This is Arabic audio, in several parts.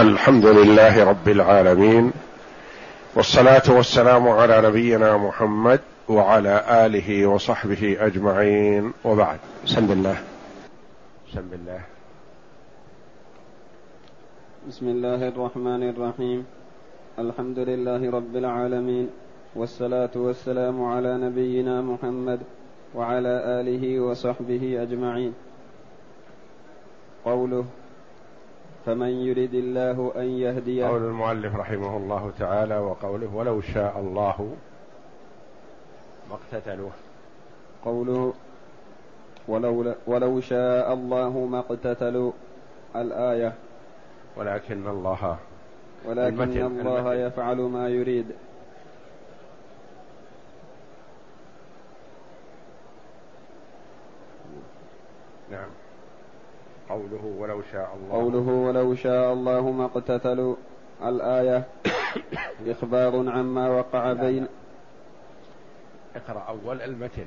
الحمد لله رب العالمين والصلاة والسلام على نبينا محمد وعلى آله وصحبه أجمعين. وبعد بسم الله. بسم الله. بسم الله الرحمن الرحيم. الحمد لله رب العالمين والصلاة والسلام على نبينا محمد وعلى آله وصحبه أجمعين. قوله فمن يرد الله أن يهديه قول المؤلف رحمه الله تعالى وقوله ولو شاء الله ما اقتتلوا قوله ولو, ولو شاء الله ما اقتتلوا الآية. ولكن الله ولكن المتن الله المتن. يفعل ما يريد. نعم. قوله ولو شاء الله. قوله ولو شاء الله ما اقتتلوا. الآية إخبار عما وقع بين اقرأ أول المتن.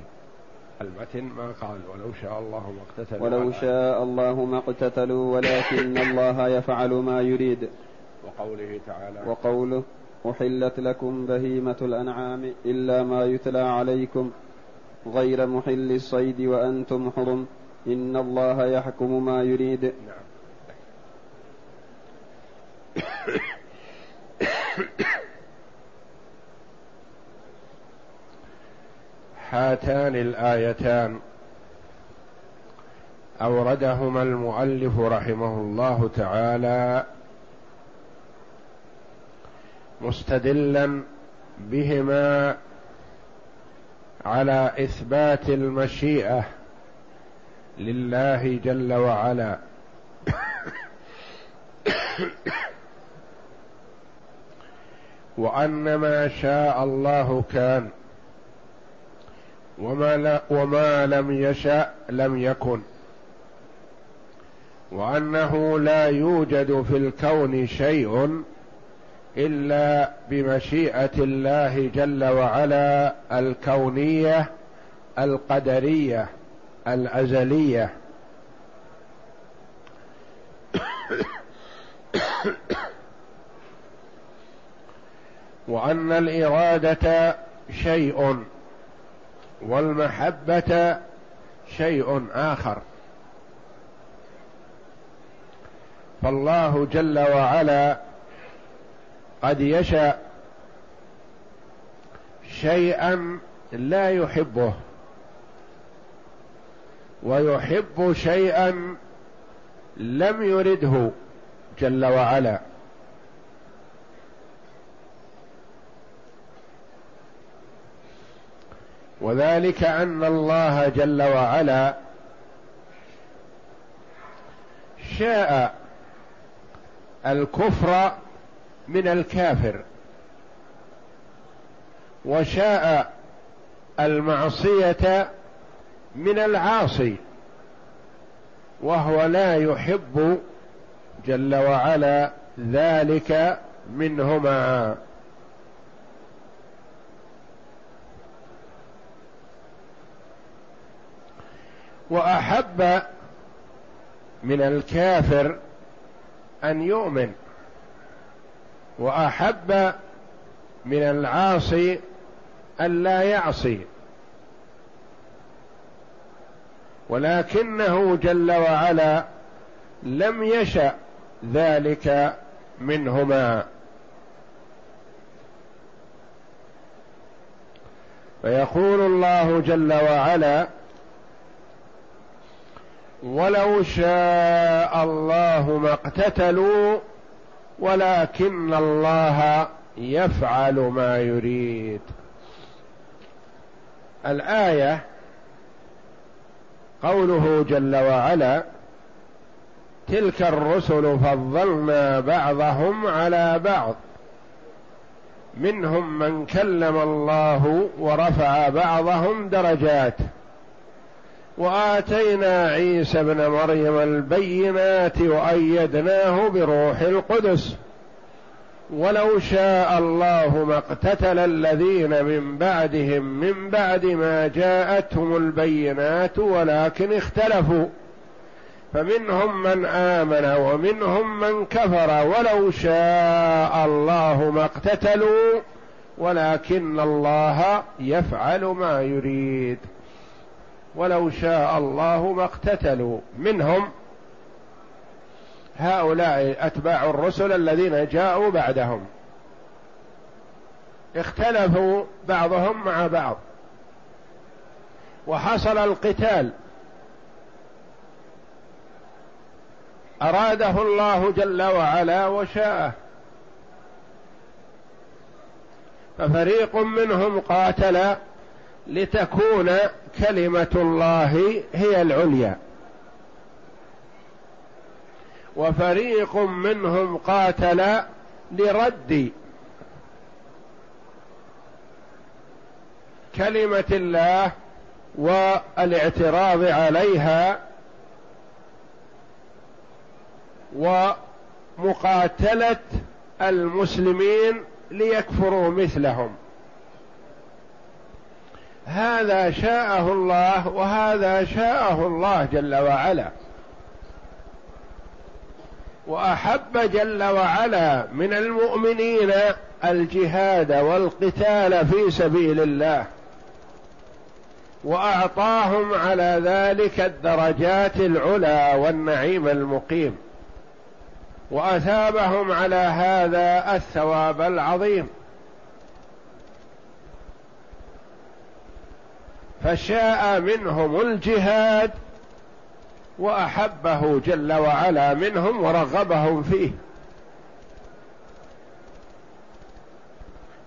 المتن ما قال ولو شاء الله ما اقتتلوا. ولو شاء الله ما اقتتلوا ولكن الله يفعل ما يريد. وقوله تعالى وقوله أحلت لكم بهيمة الأنعام إلا ما يتلى عليكم غير محل الصيد وأنتم حرم. إن الله يحكم ما يريد. نعم هاتان الآيتان. أوردهما المؤلف رحمه الله تعالى مستدلا بهما على إثبات المشيئة لله جل وعلا. وأن ما شاء الله كان. وما, لا وما لم يشا لم يكن. وأنه لا يوجد في الكون شيء إلا بمشيئة الله جل وعلا الكونية القدرية. الأزلية. وأن الإرادة شيء والمحبة شيء آخر. فالله جل وعلا قد يشاء شيئا لا يحبه. ويحب شيئا لم يرده جل وعلا. وذلك أن الله جل وعلا شاء الكفر من الكافر وشاء المعصية من العاصي وهو لا يحب جل وعلا ذلك منهما. وأحب من الكافر أن يؤمن وأحب من العاصي أن لا يعصي. ولكنه جل وعلا لم يشأ ذلك منهما. فيقول الله جل وعلا ولو شاء الله ما اقتتلوا ولكن الله يفعل ما يريد. الآية قوله جل وعلا تلك الرسل فضلنا بعضهم على بعض. منهم من كلم الله ورفع بعضهم درجات. وآتينا عيسى ابن مريم البينات وأيدناه بروح القدس. ولو شاء الله ما اقتتل الذين من بعدهم من بعد ما جاءتهم البينات ولكن اختلفوا. فمنهم من آمن ومنهم من كفر ولو شاء الله ما اقتتلوا ولكن الله يفعل ما يريد. ولو شاء الله ما اقتتلوا. منهم هؤلاء أتباع الرسل الذين جاءوا بعدهم. اختلفوا بعضهم مع بعض. وحصل القتال. أراده الله جل وعلا وشاءه. ففريق منهم قاتل لتكون كلمة الله هي العليا. وفريق منهم قاتل لرد كلمة الله والاعتراض عليها ومقاتلة المسلمين ليكفروا مثلهم. هذا شاءه الله وهذا شاءه الله جل وعلا. وأحب جل وعلا من المؤمنين الجهاد والقتال في سبيل الله. وأعطاهم على ذلك الدرجات العلى والنعيم المقيم. وأثابهم على هذا الثواب العظيم. فشاء منهم الجهاد وأحبه جل وعلا منهم ورغبهم فيه.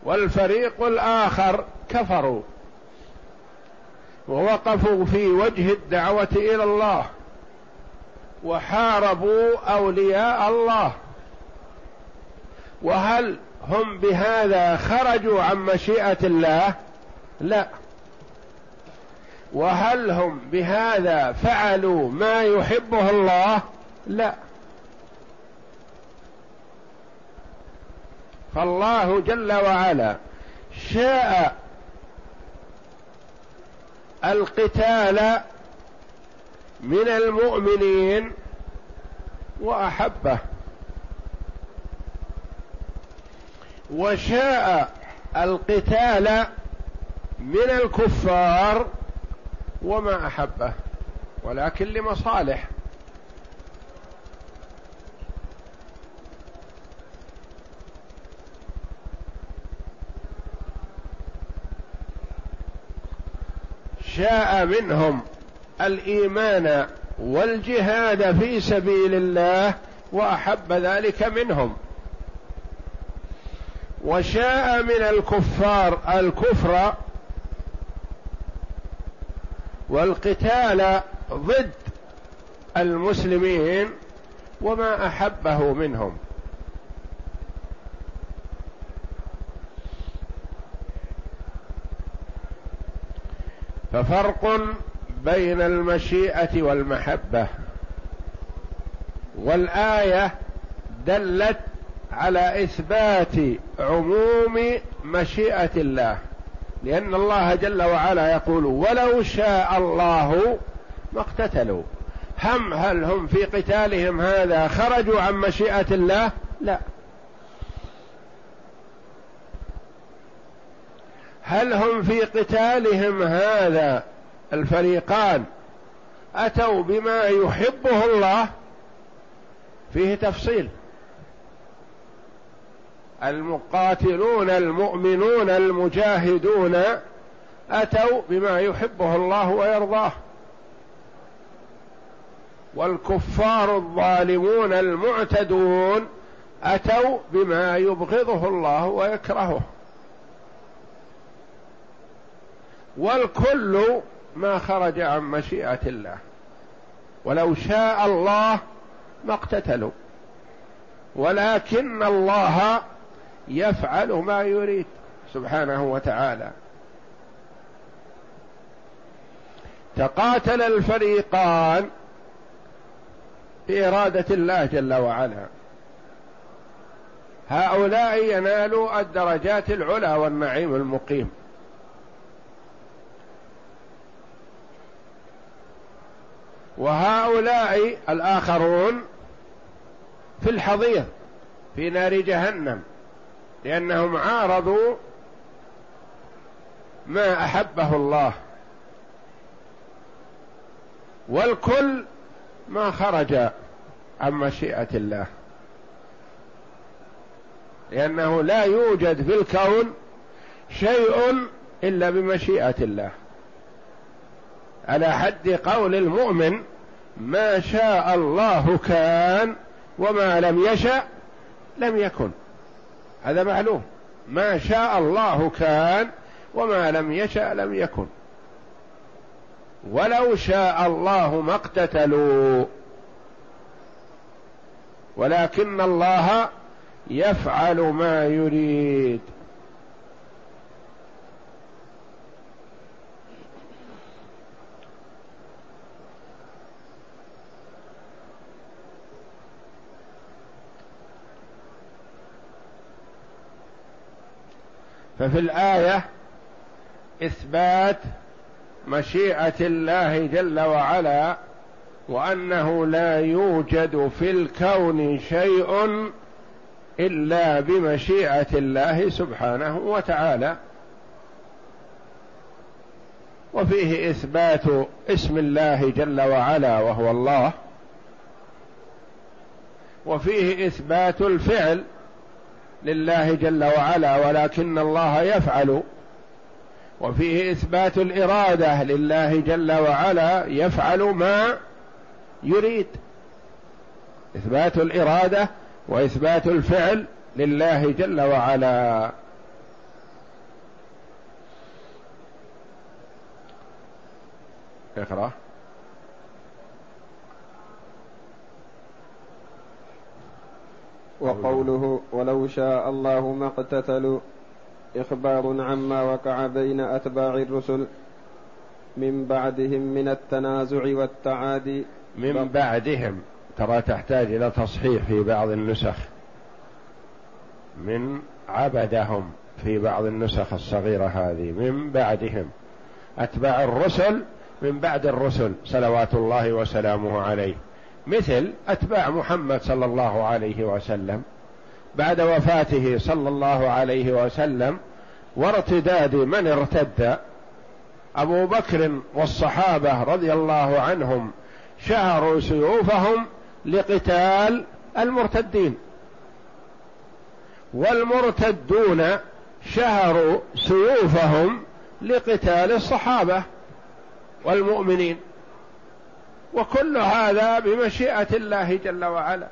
والفريق الآخر كفروا ووقفوا في وجه الدعوة إلى الله وحاربوا أولياء الله. وهل هم بهذا خرجوا عن مشيئة الله؟ لا. وهل هم بهذا فعلوا ما يحبه الله؟ لا. فالله جل وعلا شاء القتال من المؤمنين وأحبه. وشاء القتال من الكفار وما أحبه ولكن لمصالح. شاء منهم الإيمان والجهاد في سبيل الله وأحب ذلك منهم. وشاء من الكفار الكفر والقتال ضد المسلمين وما أحبه منهم. ففرق بين المشيئة والمحبة. والآية دلت على إثبات عموم مشيئة الله. لأن الله جل وعلا يقول ولو شاء الله ما اقتتلوا. هم هل هم في قتالهم هذا خرجوا عن مشيئة الله؟ لا. هل هم في قتالهم هذا الفريقان أتوا بما يحبه الله؟ فيه تفصيل. المقاتلون المؤمنون المجاهدون أتوا بما يحبه الله ويرضاه. والكفار الظالمون المعتدون أتوا بما يبغضه الله ويكرهه. والكل ما خرج عن مشيئة الله. ولو شاء الله ما اقتتلوا. ولكن الله يفعل ما يريد سبحانه وتعالى. تقاتل الفريقان بإرادة الله جل وعلا. هؤلاء ينالوا الدرجات العلى والنعيم المقيم. وهؤلاء الآخرون في الحضيض في نار جهنم. لأنهم عارضوا ما أحبه الله. والكل ما خرج عن مشيئة الله. لأنه لا يوجد في الكون شيء إلا بمشيئة الله. على حد قول المؤمن ما شاء الله كان وما لم يشأ لم يكن. هذا معلوم. ما شاء الله كان وما لم يشأ لم يكن. ولو شاء الله ما اقتتلوا. ولكن الله يفعل ما يريد. ففي الآية إثبات مشيئة الله جل وعلا وأنه لا يوجد في الكون شيء إلا بمشيئة الله سبحانه وتعالى. وفيه إثبات اسم الله جل وعلا وهو الله. وفيه إثبات الفعل لله جل وعلا ولكن الله يفعل. وفيه إثبات الإرادة لله جل وعلا يفعل ما يريد. إثبات الإرادة وإثبات الفعل لله جل وعلا. اقرأ. وقوله ولو شاء الله ما اقتتلوا إخبار عما وقع بين أتباع الرسل من بعدهم من التنازع والتعادي. من بعدهم ترى تحتاج إلى تصحيح في بعض النسخ. من عبدهم في بعض النسخ الصغيرة هذه من بعدهم. أتباع الرسل من بعد الرسل صلوات الله وسلامه عليه. مثل أتباع محمد صلى الله عليه وسلم بعد وفاته صلى الله عليه وسلم وارتداد من ارتد. أبو بكر والصحابة رضي الله عنهم شهروا سيوفهم لقتال المرتدين. والمرتدون شهروا سيوفهم لقتال الصحابة والمؤمنين. وكل هذا بمشيئة الله جل وعلا.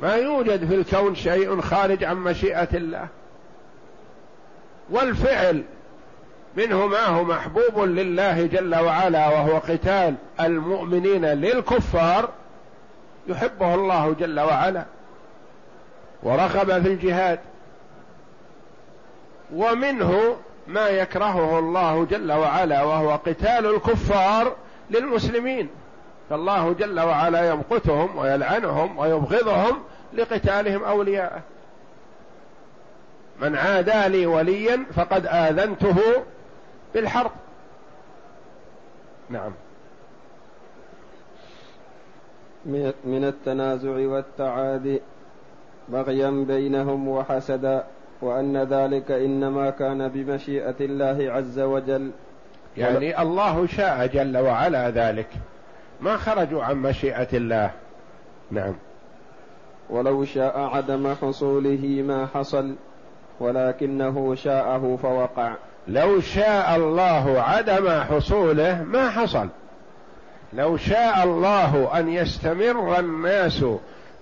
ما يوجد في الكون شيء خارج عن مشيئة الله. والفعل منه ما هو محبوب لله جل وعلا وهو قتال المؤمنين للكفار يحبه الله جل وعلا. ورغب في الجهاد. ومنه ما يكرهه الله جل وعلا وهو قتال الكفار للمسلمين. فالله جل وعلا يمقتهم ويلعنهم ويبغضهم لقتالهم أولياءه. من عادى لي وليا فقد آذنته بالحرب. نعم. من التنازع والتعادي بغيا بينهم وحسدا وأن ذلك إنما كان بمشيئة الله عز وجل. يعني الله شاء جل وعلا ذلك. ما خرجوا عن مشيئة الله. نعم. ولو شاء عدم حصوله ما حصل ولكنه شاءه فوقع. لو شاء الله عدم حصوله ما حصل. لو شاء الله أن يستمر الناس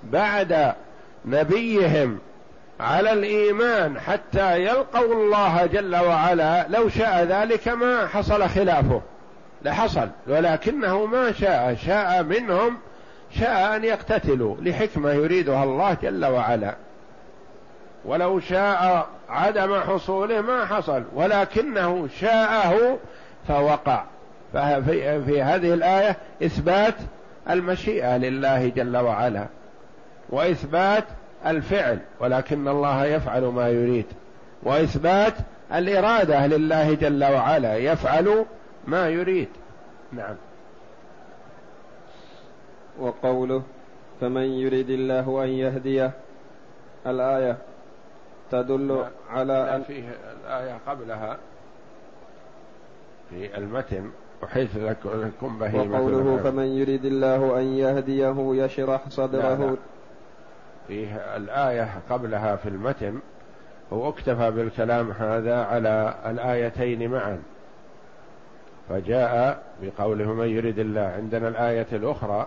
بعد نبيهم على الإيمان حتى يلقوا الله جل وعلا. لو شاء ذلك ما حصل خلافه. لحصل. ولكنه ما شاء. شاء منهم شاء أن يقتتلوا لحكمة يريدها الله جل وعلا. ولو شاء عدم حصوله ما حصل. ولكنه شاءه فوقع. ففي في هذه الآية إثبات المشيئة لله جل وعلا. وإثبات الفعل ولكن الله يفعل ما يريد. وإثبات الإرادة لله جل وعلا يفعل ما يريد. نعم. وقوله فمن يريد الله أن يهديه الآية تدل على أن فيه الآية قبلها في المتن وحيث لكم بهيمة وقوله فمن يريد الله أن يهديه يشرح صدره فيه الآية قبلها في المتن هو اكتفى بالكلام هذا على الآيتين معا. فجاء بقوله من يريد الله عندنا الآية الأخرى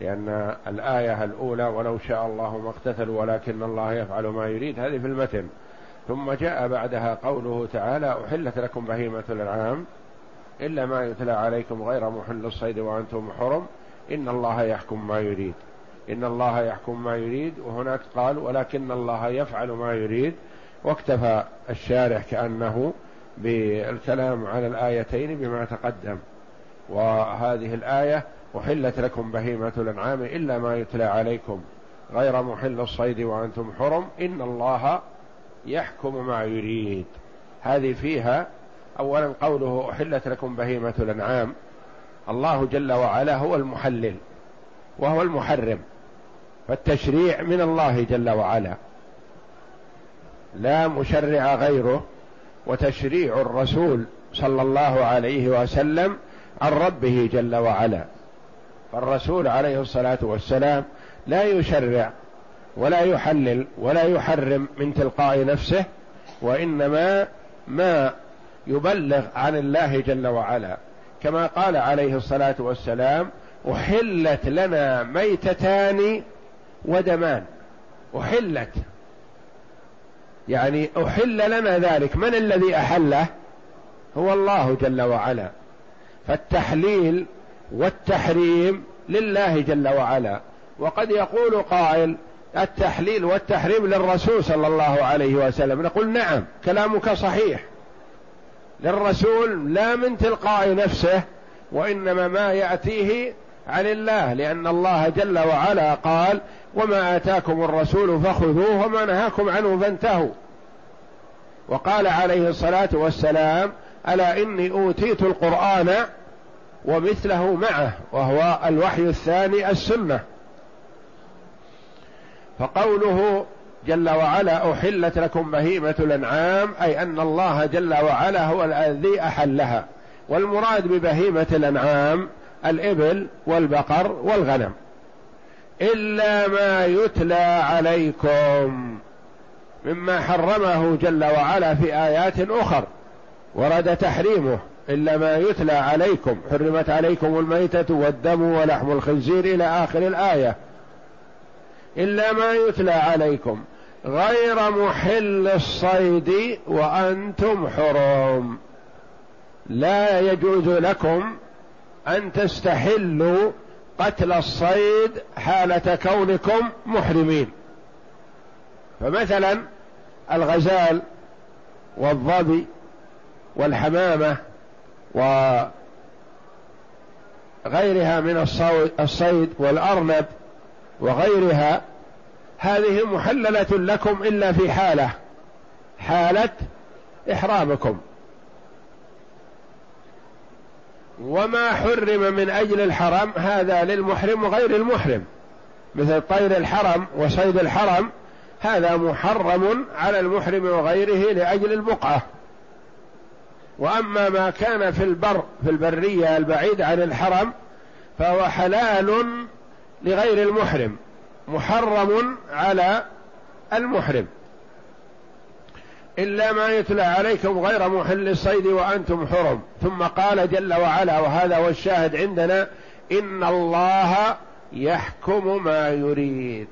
لأن الآية الأولى ولو شاء الله ما اقتتلوا ولكن الله يفعل ما يريد هذه في المتن. ثم جاء بعدها قوله تعالى أحلت لكم بهيمة الأنعام إلا ما يتلى عليكم غير محل الصيد وأنتم حرم إن الله يحكم ما يريد إن الله يحكم ما يريد وهناك قال ولكن الله يفعل ما يريد. واكتفى الشارح كأنه بالكلام على الآيتين بما تقدم. وهذه الآية أحلت لكم بهيمة الأنعام إلا ما يتلى عليكم. غير محل الصيد وأنتم حرم. إن الله يحكم ما يريد. هذه فيها أولا قوله أحلت لكم بهيمة الأنعام. الله جل وعلا هو المحلل وهو المحرم. فالتشريع من الله جل وعلا. لا مشرع غيره وتشريع الرسول صلى الله عليه وسلم عن ربه جل وعلا. فالرسول عليه الصلاة والسلام لا يشرع ولا يحلل ولا يحرم من تلقاء نفسه وإنما ما يبلغ عن الله جل وعلا. كما قال عليه الصلاة والسلام أحلت لنا ميتتان ودمان. أحلت. يعني أحل لنا ذلك. من الذي أحله؟ هو الله جل وعلا. فالتحليل والتحريم لله جل وعلا. وقد يقول قائل التحليل والتحريم للرسول صلى الله عليه وسلم. نقول نعم كلامك صحيح. للرسول لا من تلقاء نفسه وإنما ما يأتيه عن الله لأن الله جل وعلا قال وما آتاكم الرسول فخذوه وما نهاكم عنه فانتهوا. وقال عليه الصلاة والسلام ألا إني أوتيت القرآن ومثله معه وهو الوحي الثاني السنة. فقوله جل وعلا أحلت لكم بهيمة الأنعام أي أن الله جل وعلا هو الذي أحلها والمراد ببهيمة الأنعام الإبل والبقر والغنم. إلا ما يتلى عليكم مما حرمه جل وعلا في آيات أخر ورد تحريمه. إلا ما يتلى عليكم حرمت عليكم الميتة والدم ولحم الخنزير إلى آخر الآية. إلا ما يتلى عليكم غير محل الصيد وأنتم حرم. لا يجوز لكم أن تستحلوا قتل الصيد حالة كونكم محرمين. فمثلا الغزال والظبي والحمامة وغيرها من الصيد والأرنب وغيرها هذه محللة لكم إلا في حالة حالة إحرامكم. وما حرم من أجل الحرم هذا للمحرم وغير المحرم. مثل طير الحرم وصيد الحرم هذا محرم على المحرم وغيره لأجل البقعة. وأما ما كان في البر في البرية البعيد عن الحرم فهو حلال لغير المحرم محرم على المحرم. إلا ما يتلى عليكم غير محل الصيد وأنتم حرم. ثم قال جل وعلا وهذا هو الشاهد عندنا إن الله يحكم ما يريد.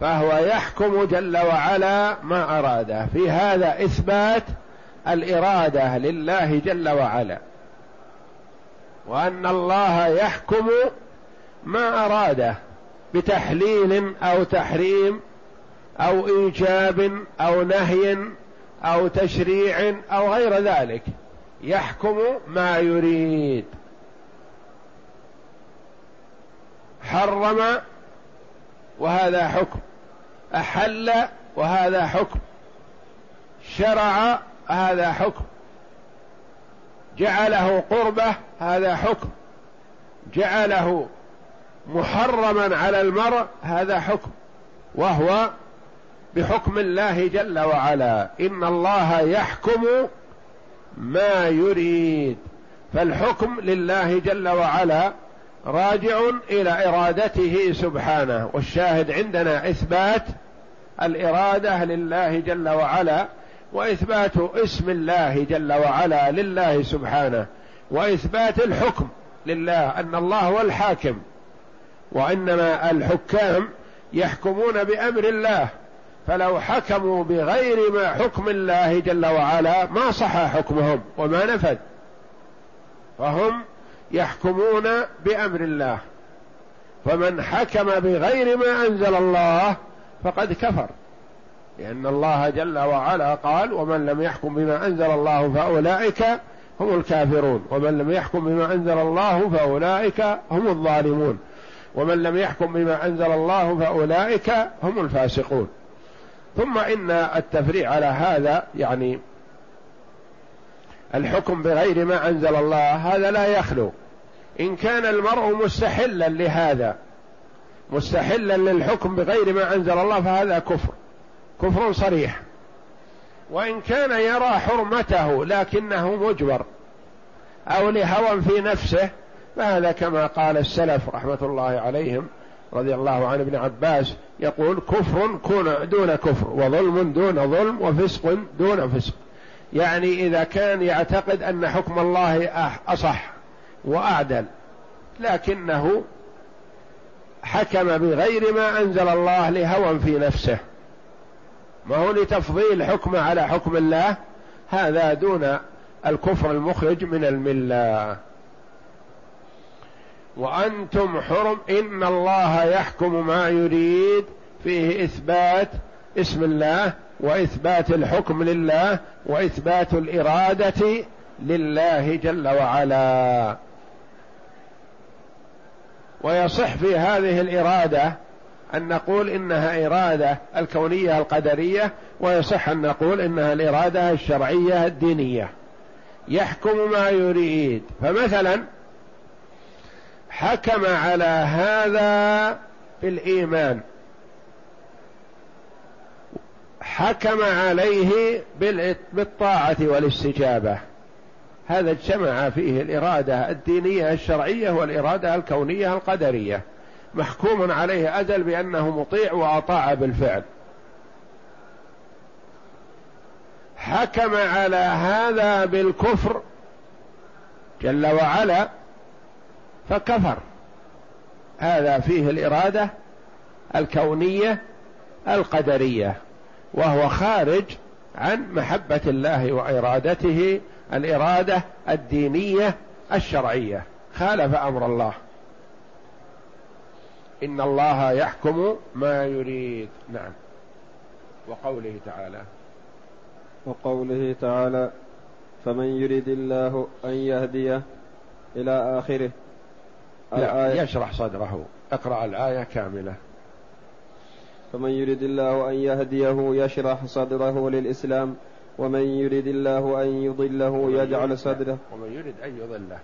فهو يحكم جل وعلا ما أراده. في هذا إثبات الإرادة لله جل وعلا. وأن الله يحكم ما أراده بتحليل أو تحريم أو إيجاب أو نهي أو تشريع أو غير ذلك. يحكم ما يريد. حرم وهذا حكم. أحل وهذا حكم. شرع هذا حكم. جعله قربة هذا حكم. جعله محرما على المرء هذا حكم. وهو بحكم الله جل وعلا. إن الله يحكم ما يريد. فالحكم لله جل وعلا راجع إلى إرادته سبحانه. والشاهد عندنا إثبات الإرادة لله جل وعلا وإثبات اسم الله جل وعلا لله سبحانه وإثبات الحكم لله أن الله هو الحاكم وإنما الحكام يحكمون بأمر الله. فلو حكموا بغير ما حكم الله جل وعلا ما صح حكمهم وما نفذ فهم يحكمون بأمر الله. فمن حكم بغير ما أنزل الله فقد كفر. لأن الله جل وعلا قال ومن لم يحكم بما أنزل الله فأولئك هم الكافرون. ومن لم يحكم بما أنزل الله فأولئك هم الظالمون. ومن لم يحكم بما أنزل الله فأولئك هم الفاسقون. ثم إن التفريع على هذا يعني الحكم بغير ما أنزل الله هذا لا يخلو. إن كان المرء مستحلا لهذا مستحلا للحكم بغير ما أنزل الله فهذا كفر. كفر صريح. وإن كان يرى حرمته لكنه مجبر أو لهوى في نفسه فهذا كما قال السلف رحمة الله عليهم رضي الله عن ابن عباس يقول كفر دون كفر وظلم دون ظلم وفسق دون فسق. يعني إذا كان يعتقد أن حكم الله أصح وأعدل لكنه حكم بغير ما أنزل الله لهوى في نفسه. ما هو لتفضيل حكمه على حكم الله؟ هذا دون الكفر المخرج من الملة. وأنتم حرم إن الله يحكم ما يريد فيه إثبات اسم الله وإثبات الحكم لله وإثبات الإرادة لله جل وعلا. ويصح في هذه الإرادة أن نقول إنها إرادة الكونية القدرية ويصح أن نقول إنها الإرادة الشرعية الدينية. يحكم ما يريد. فمثلا حكم على هذا بالإيمان. حكم عليه بالطاعة والاستجابة. هذا اجتمع فيه الإرادة الدينية الشرعية والإرادة الكونية القدرية. محكوم عليه أجل بأنه مطيع وأطاع بالفعل. حكم على هذا بالكفر جل وعلا فكفر. هذا فيه الإرادة الكونية القدرية وهو خارج عن محبة الله وإرادته الإرادة الدينية الشرعية. خالف أمر الله. إن الله يحكم ما يريد. نعم. وقوله تعالى. وقوله تعالى فمن يريد الله أن يهديه إلى آخره لا يشرح صدره. اقرأ الآية كاملة. فمن يريد الله أن يهديه يشرح صدره للإسلام ومن يريد الله أن يضله يجعل صدره ومن يريد أن يضله.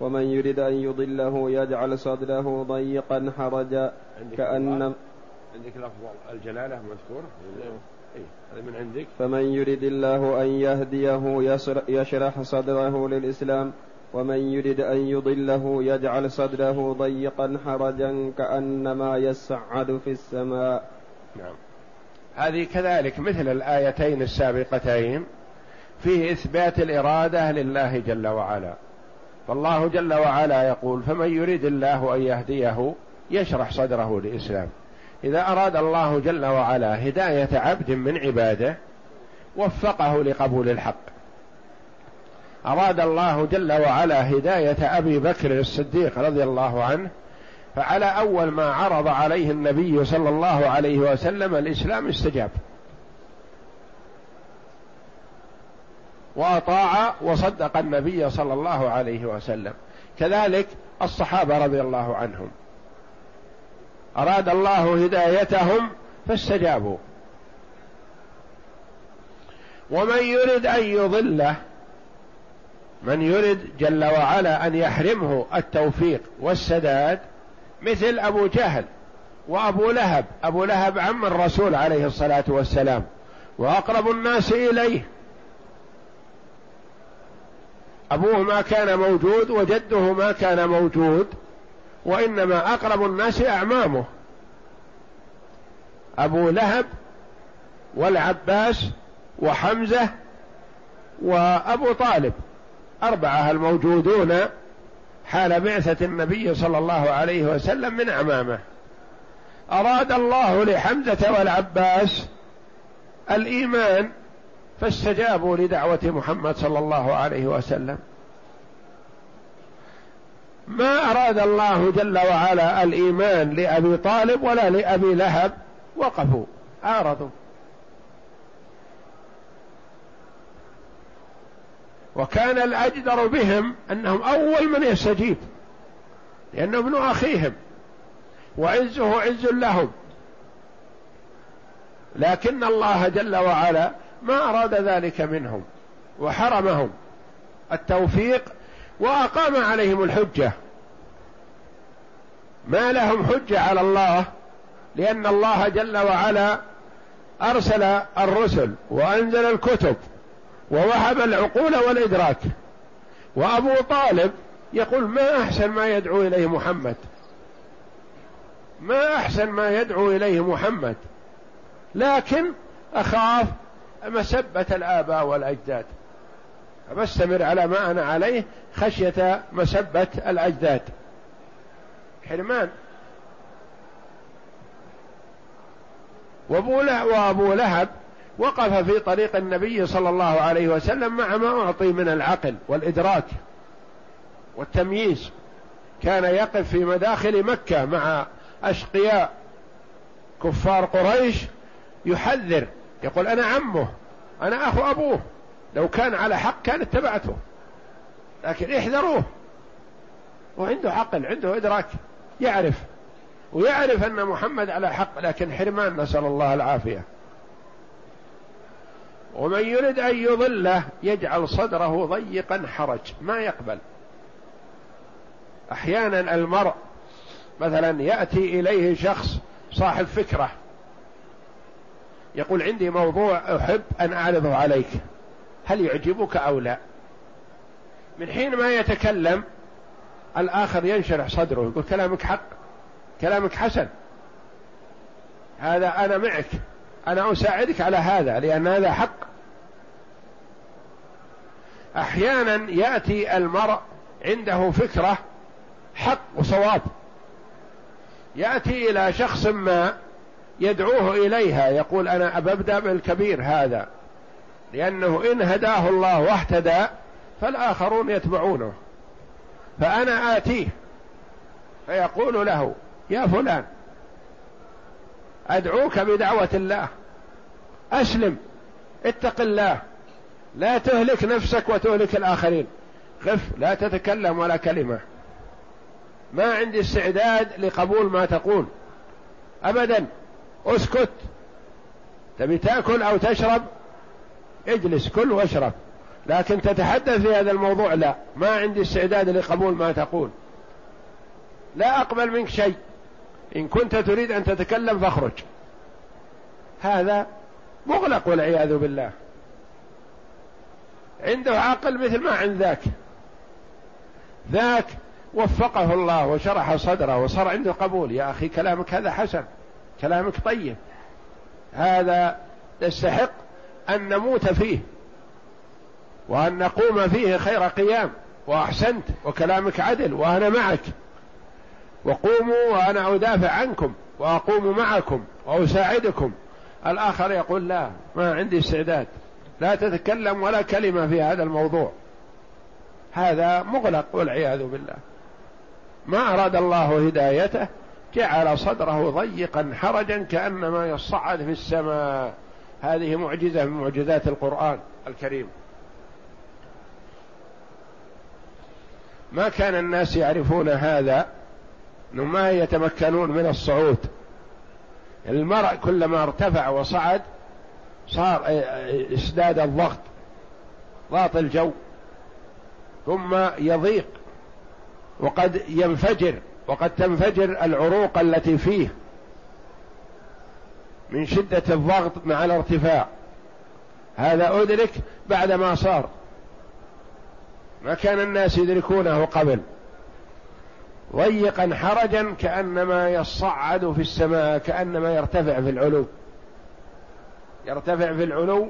ومن يريد أن يضله يجعل صدره ضيقا حرجا كأن عندك لفظ الجلالة مذكور؟ إيه هذا من عندك. فمن يريد الله أن يهديه يشرح صدره للإسلام ومن يريد أن يضله يجعل صدره ضيقا حرجا كأنما يسعد في السماء. نعم. هذه كذلك مثل الآيتين السابقتين فيه إثبات الإرادة لله جل وعلا. فالله جل وعلا يقول فمن يريد الله أن يهديه يشرح صدره للاسلام إذا أراد الله جل وعلا هداية عبد من عباده وفقه لقبول الحق. أراد الله جل وعلا هداية أبي بكر الصديق رضي الله عنه فعلى أول ما عرض عليه النبي صلى الله عليه وسلم الإسلام استجاب. وأطاع وصدق النبي صلى الله عليه وسلم. كذلك الصحابة رضي الله عنهم. أراد الله هدايتهم فاستجابوا. ومن يرد أن يضله من يرد جل وعلا أن يحرمه التوفيق والسداد مثل أبو جهل وأبو لهب. أبو لهب عم الرسول عليه الصلاة والسلام. وأقرب الناس إليه. أبوه ما كان موجود وجده ما كان موجود. وإنما أقرب الناس أعمامه. أبو لهب والعباس وحمزة وأبو طالب. أربعة الموجودون حال بعثة النبي صلى الله عليه وسلم من أعمامه أراد الله لحمزة والعباس الإيمان فاستجابوا لدعوة محمد صلى الله عليه وسلم. ما أراد الله جل وعلا الإيمان لأبي طالب ولا لأبي لهب وقفوا عارضوا. وكان الأجدر بهم أنهم أول من يستجيب لأنه ابن أخيهم وعزه عز لهم. لكن الله جل وعلا ما أراد ذلك منهم وحرمهم. التوفيق وأقام عليهم الحجة. ما لهم حجة على الله لأن الله جل وعلا أرسل الرسل وأنزل الكتب. ووهب العقول والإدراك. وأبو طالب يقول ما أحسن ما يدعو إليه محمد؟ ما أحسن ما يدعو إليه محمد. لكن أخاف مسبة الآباء والأجداد. فبستمر على ما أنا عليه خشية مسبة الأجداد. حرمان. وأبو لهب وقف في طريق النبي صلى الله عليه وسلم مع ما أعطي من العقل والإدراك والتمييز. كان يقف في مداخل مكة مع أشقياء كفار قريش يحذر يقول أنا عمه أنا أخو أبوه لو كان على حق كان اتبعته لكن احذروه. وعنده عقل عنده إدراك يعرف ويعرف أن محمد على حق لكن حرمان نسأل الله العافية. ومن يرد أن يضله يجعل صدره ضيقا حرج ما يقبل. أحيانا المرء مثلا يأتي إليه شخص صاحب فكرة يقول عندي موضوع أحب أن أعرضه عليك هل يعجبك أو لا؟ من حين ما يتكلم الآخر ينشرح صدره يقول كلامك حق كلامك حسن هذا أنا معك. أنا أساعدك على هذا لأن هذا حق. أحيانا يأتي المرء عنده فكرة حق وصواب. يأتي إلى شخص ما يدعوه إليها يقول أنا أبدأ بالكبير هذا لأنه إن هداه الله واهتدى فالآخرون يتبعونه. فأنا آتيه فيقول له يا فلان أدعوك بدعوة الله. أسلم. اتق الله. لا تهلك نفسك وتهلك الآخرين. خف. لا تتكلم ولا كلمة. ما عندي استعداد لقبول ما تقول. أبدا. اسكت. تبي تأكل أو تشرب؟ اجلس كل واشرب. لكن تتحدث في هذا الموضوع لا. ما عندي استعداد لقبول ما تقول. لا أقبل منك شيء. إن كنت تريد أن تتكلم فاخرج. هذا مغلق والعياذ بالله. عنده عقل مثل ما عند ذاك. ذاك وفقه الله وشرح صدره وصار عنده قبول. يا أخي كلامك هذا حسن. كلامك طيب. هذا يستحق أن نموت فيه وأن نقوم فيه خير قيام. وأحسنت. وكلامك عدل. وأنا معك. وقوموا وأنا أدافع عنكم وأقوم معكم وأساعدكم. الآخر يقول لا ما عندي استعداد. لا تتكلم ولا كلمة في هذا الموضوع. هذا مغلق والعياذ بالله. ما أراد الله هدايته جعل صدره ضيقا حرجا كأنما يصعد في السماء. هذه معجزة من معجزات القرآن الكريم. ما كان الناس يعرفون هذا إنه ما يتمكنون من الصعود. المرء كلما ارتفع وصعد صار ازداد الضغط ضغط الجو ثم يضيق وقد ينفجر وقد تنفجر العروق التي فيه من شدة الضغط مع الارتفاع. هذا أدرك بعد ما صار. ما كان الناس يدركونه قبل. ضيقا حرجا كأنما يصعد في السماء كأنما يرتفع في العلو. يرتفع في العلو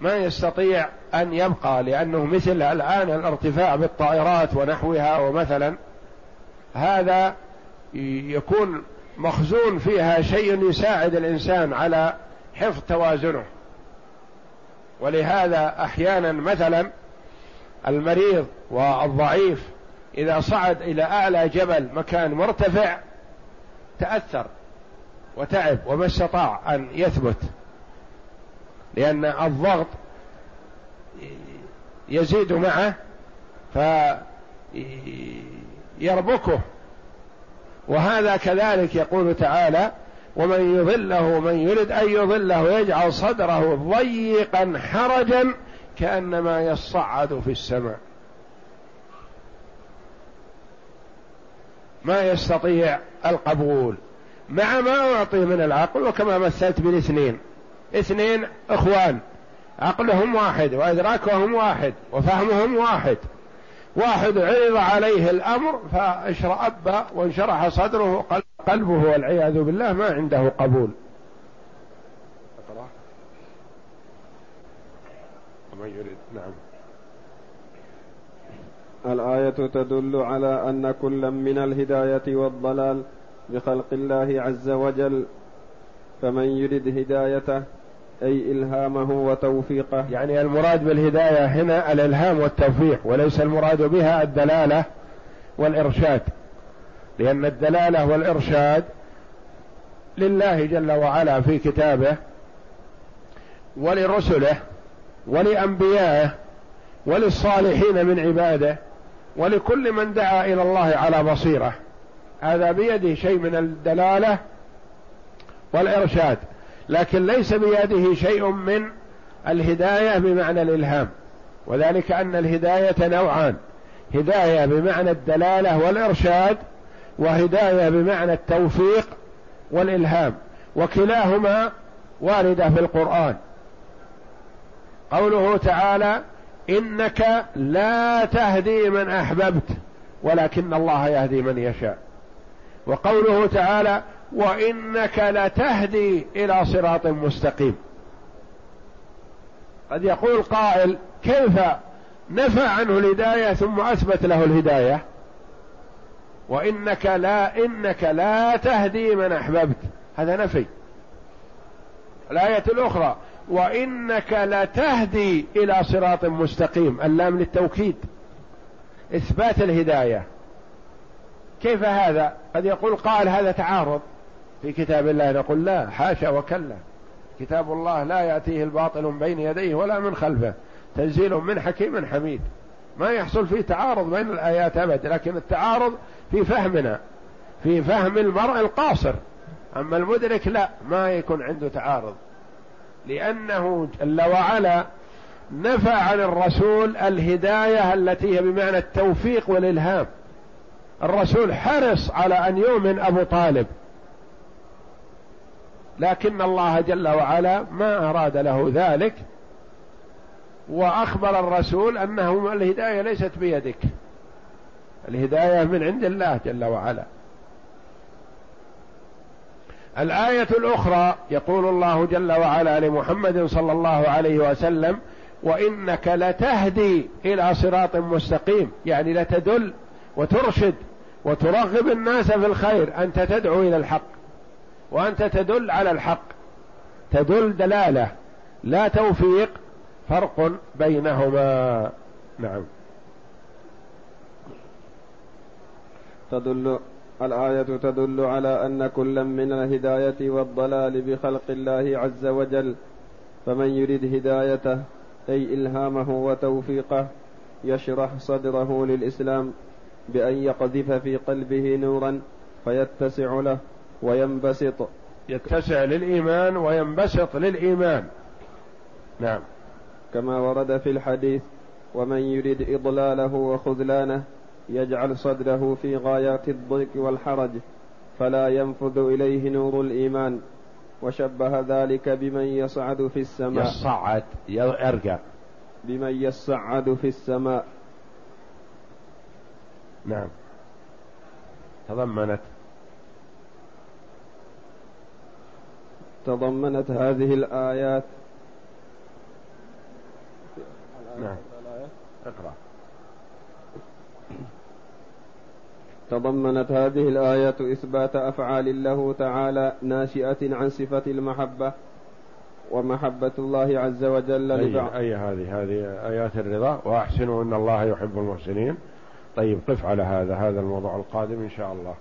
ما يستطيع أن يبقى لأنه مثل الآن الارتفاع بالطائرات ونحوها ومثلا. هذا يكون مخزون فيها شيء يساعد الإنسان على حفظ توازنه. ولهذا أحيانا مثلا المريض والضعيف إذا صعد إلى أعلى جبل مكان مرتفع تأثر وتعب وما استطاع أن يثبت لأن الضغط يزيد معه فيربكه. وهذا كذلك يقول تعالى ومن يضله من يرد أن يضله يجعل صدره ضيقا حرجا كأنما يصعد في السماء. ما يستطيع القبول مع ما أعطي من العقل وكما مثلت بالاثنين اثنين. إخوان عقلهم واحد وإدراكهم واحد وفهمهم واحد. واحد عرض عليه الأمر فاشرأب وانشرح صدره قلبه والعياذ بالله ما عنده قبول. ومن يريد نعم. الآية تدل على أن كلا من الهداية والضلال بخلق الله عز وجل فمن يرد هدايته أي إلهامه وتوفيقه. يعني المراد بالهداية هنا الإلهام والتوفيق وليس المراد بها الدلالة والإرشاد. لأن الدلالة والإرشاد لله جل وعلا في كتابه ولرسله ولأنبيائه وللصالحين من عباده. ولكل من دعا إلى الله على بصيرة. هذا بيده شيء من الدلالة والإرشاد. لكن ليس بيده شيء من الهداية بمعنى الإلهام. وذلك أن الهداية نوعان. هداية بمعنى الدلالة والإرشاد وهداية بمعنى التوفيق والإلهام. وكلاهما واردة في القرآن. قوله تعالى إنك لا تهدي من أحببت ولكن الله يهدي من يشاء. وقوله تعالى وإنك لتهدي إلى صراط مستقيم. قد يقول قائل كيف نفى عنه الهداية ثم أثبت له الهداية؟ وإنك لا إنك لا تهدي من أحببت. هذا نفي. الآية الأخرى وإنك لتهدي إلى صراط مستقيم اللام للتوكيد إثبات الهداية. كيف هذا؟ قد يقول قال هذا تعارض. في كتاب الله نقول لا حاشا وكلا. كتاب الله لا يأتيه الباطل من بين يديه ولا من خلفه. تنزيل من حكيم حميد. ما يحصل فيه تعارض بين الآيات أبد لكن التعارض في فهمنا في فهم المرء القاصر. أما المدرك لا ما يكون عنده تعارض. لأنه جل وعلا نفى عن الرسول الهداية التي هي بمعنى التوفيق والإلهام. الرسول حرص على أن يؤمن أبو طالب. لكن الله جل وعلا ما أراد له ذلك وأخبر الرسول أنه الهداية ليست بيدك. الهداية من عند الله جل وعلا. الآية الأخرى يقول الله جل وعلا لمحمد صلى الله عليه وسلم وإنك لتهدي إلى صراط مستقيم يعني لتدل وترشد وترغب الناس في الخير أنت تدعو إلى الحق وأنت تدل على الحق تدل دلالة لا توفيق فرق بينهما. نعم. تدل الآية تدل على أن كلا من الهداية والضلال بخلق الله عز وجل فمن يريد هدايته أي إلهامه وتوفيقه يشرح صدره للإسلام بأن يقذف في قلبه نورا فيتسع له وينبسط. يتسع للإيمان وينبسط للإيمان. نعم. كما ورد في الحديث ومن يرد إضلاله وخذلانه يجعل صدره في غاية الضيق والحرج فلا ينفذ إليه نور الإيمان. وشبه ذلك بمن يصعد في السماء. يصعد يرجع بمن يصعد في السماء. نعم. تضمنت. تضمنت هذه الآيات. نعم. اقرأ. تضمنت هذه الآيات إثبات أفعال له تعالى ناشئة عن صفة المحبة ومحبة الله عز وجل أي, أي هذه هذه آيات الرضا وأحسنوا إن الله يحب المحسنين. طيب قف على هذا هذا الموضوع القادم إن شاء الله.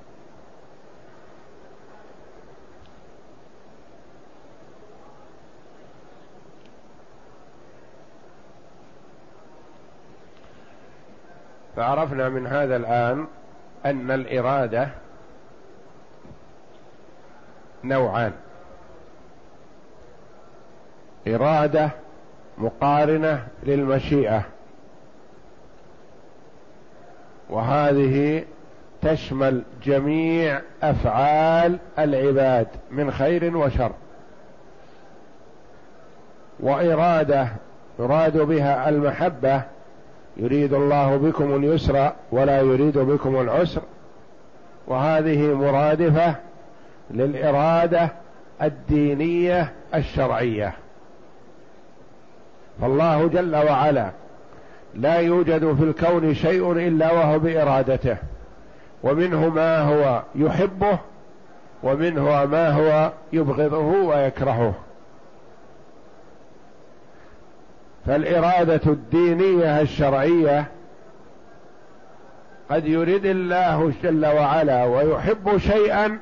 فعرفنا من هذا الآن أن الإرادة نوعان. إرادة مقارنة للمشيئة. وهذه تشمل جميع أفعال العباد من خير وشر. وإرادة يراد بها المحبة يريد الله بكم اليسر ولا يريد بكم العسر. وهذه مرادفة للإرادة الدينية الشرعية. فالله جل وعلا لا يوجد في الكون شيء إلا وهو بإرادته. ومنه ما هو يحبه ومنه ما هو يبغضه ويكرهه. فالإرادة الدينية الشرعية قد يريد الله جل وعلا ويحب شيئا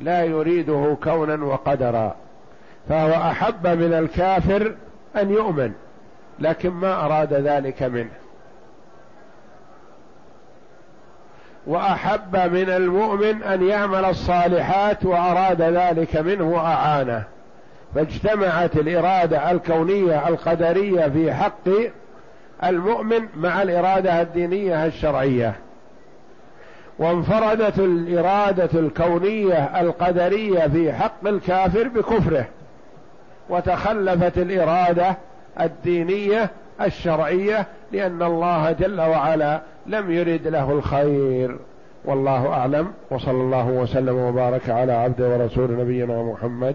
لا يريده كونا وقدرا فهو أحب من الكافر أن يؤمن لكن ما أراد ذلك منه. وأحب من المؤمن أن يعمل الصالحات وأراد ذلك منه وأعانه. فاجتمعت الإرادة الكونية القدرية في حق المؤمن مع الإرادة الدينية الشرعية. وانفردت الإرادة الكونية القدرية في حق الكافر بكفره وتخلفت الإرادة الدينية الشرعية لأن الله جل وعلا لم يرد له الخير. والله أعلم وصلى الله وسلم وبارك على عبد ورسول نبينا محمد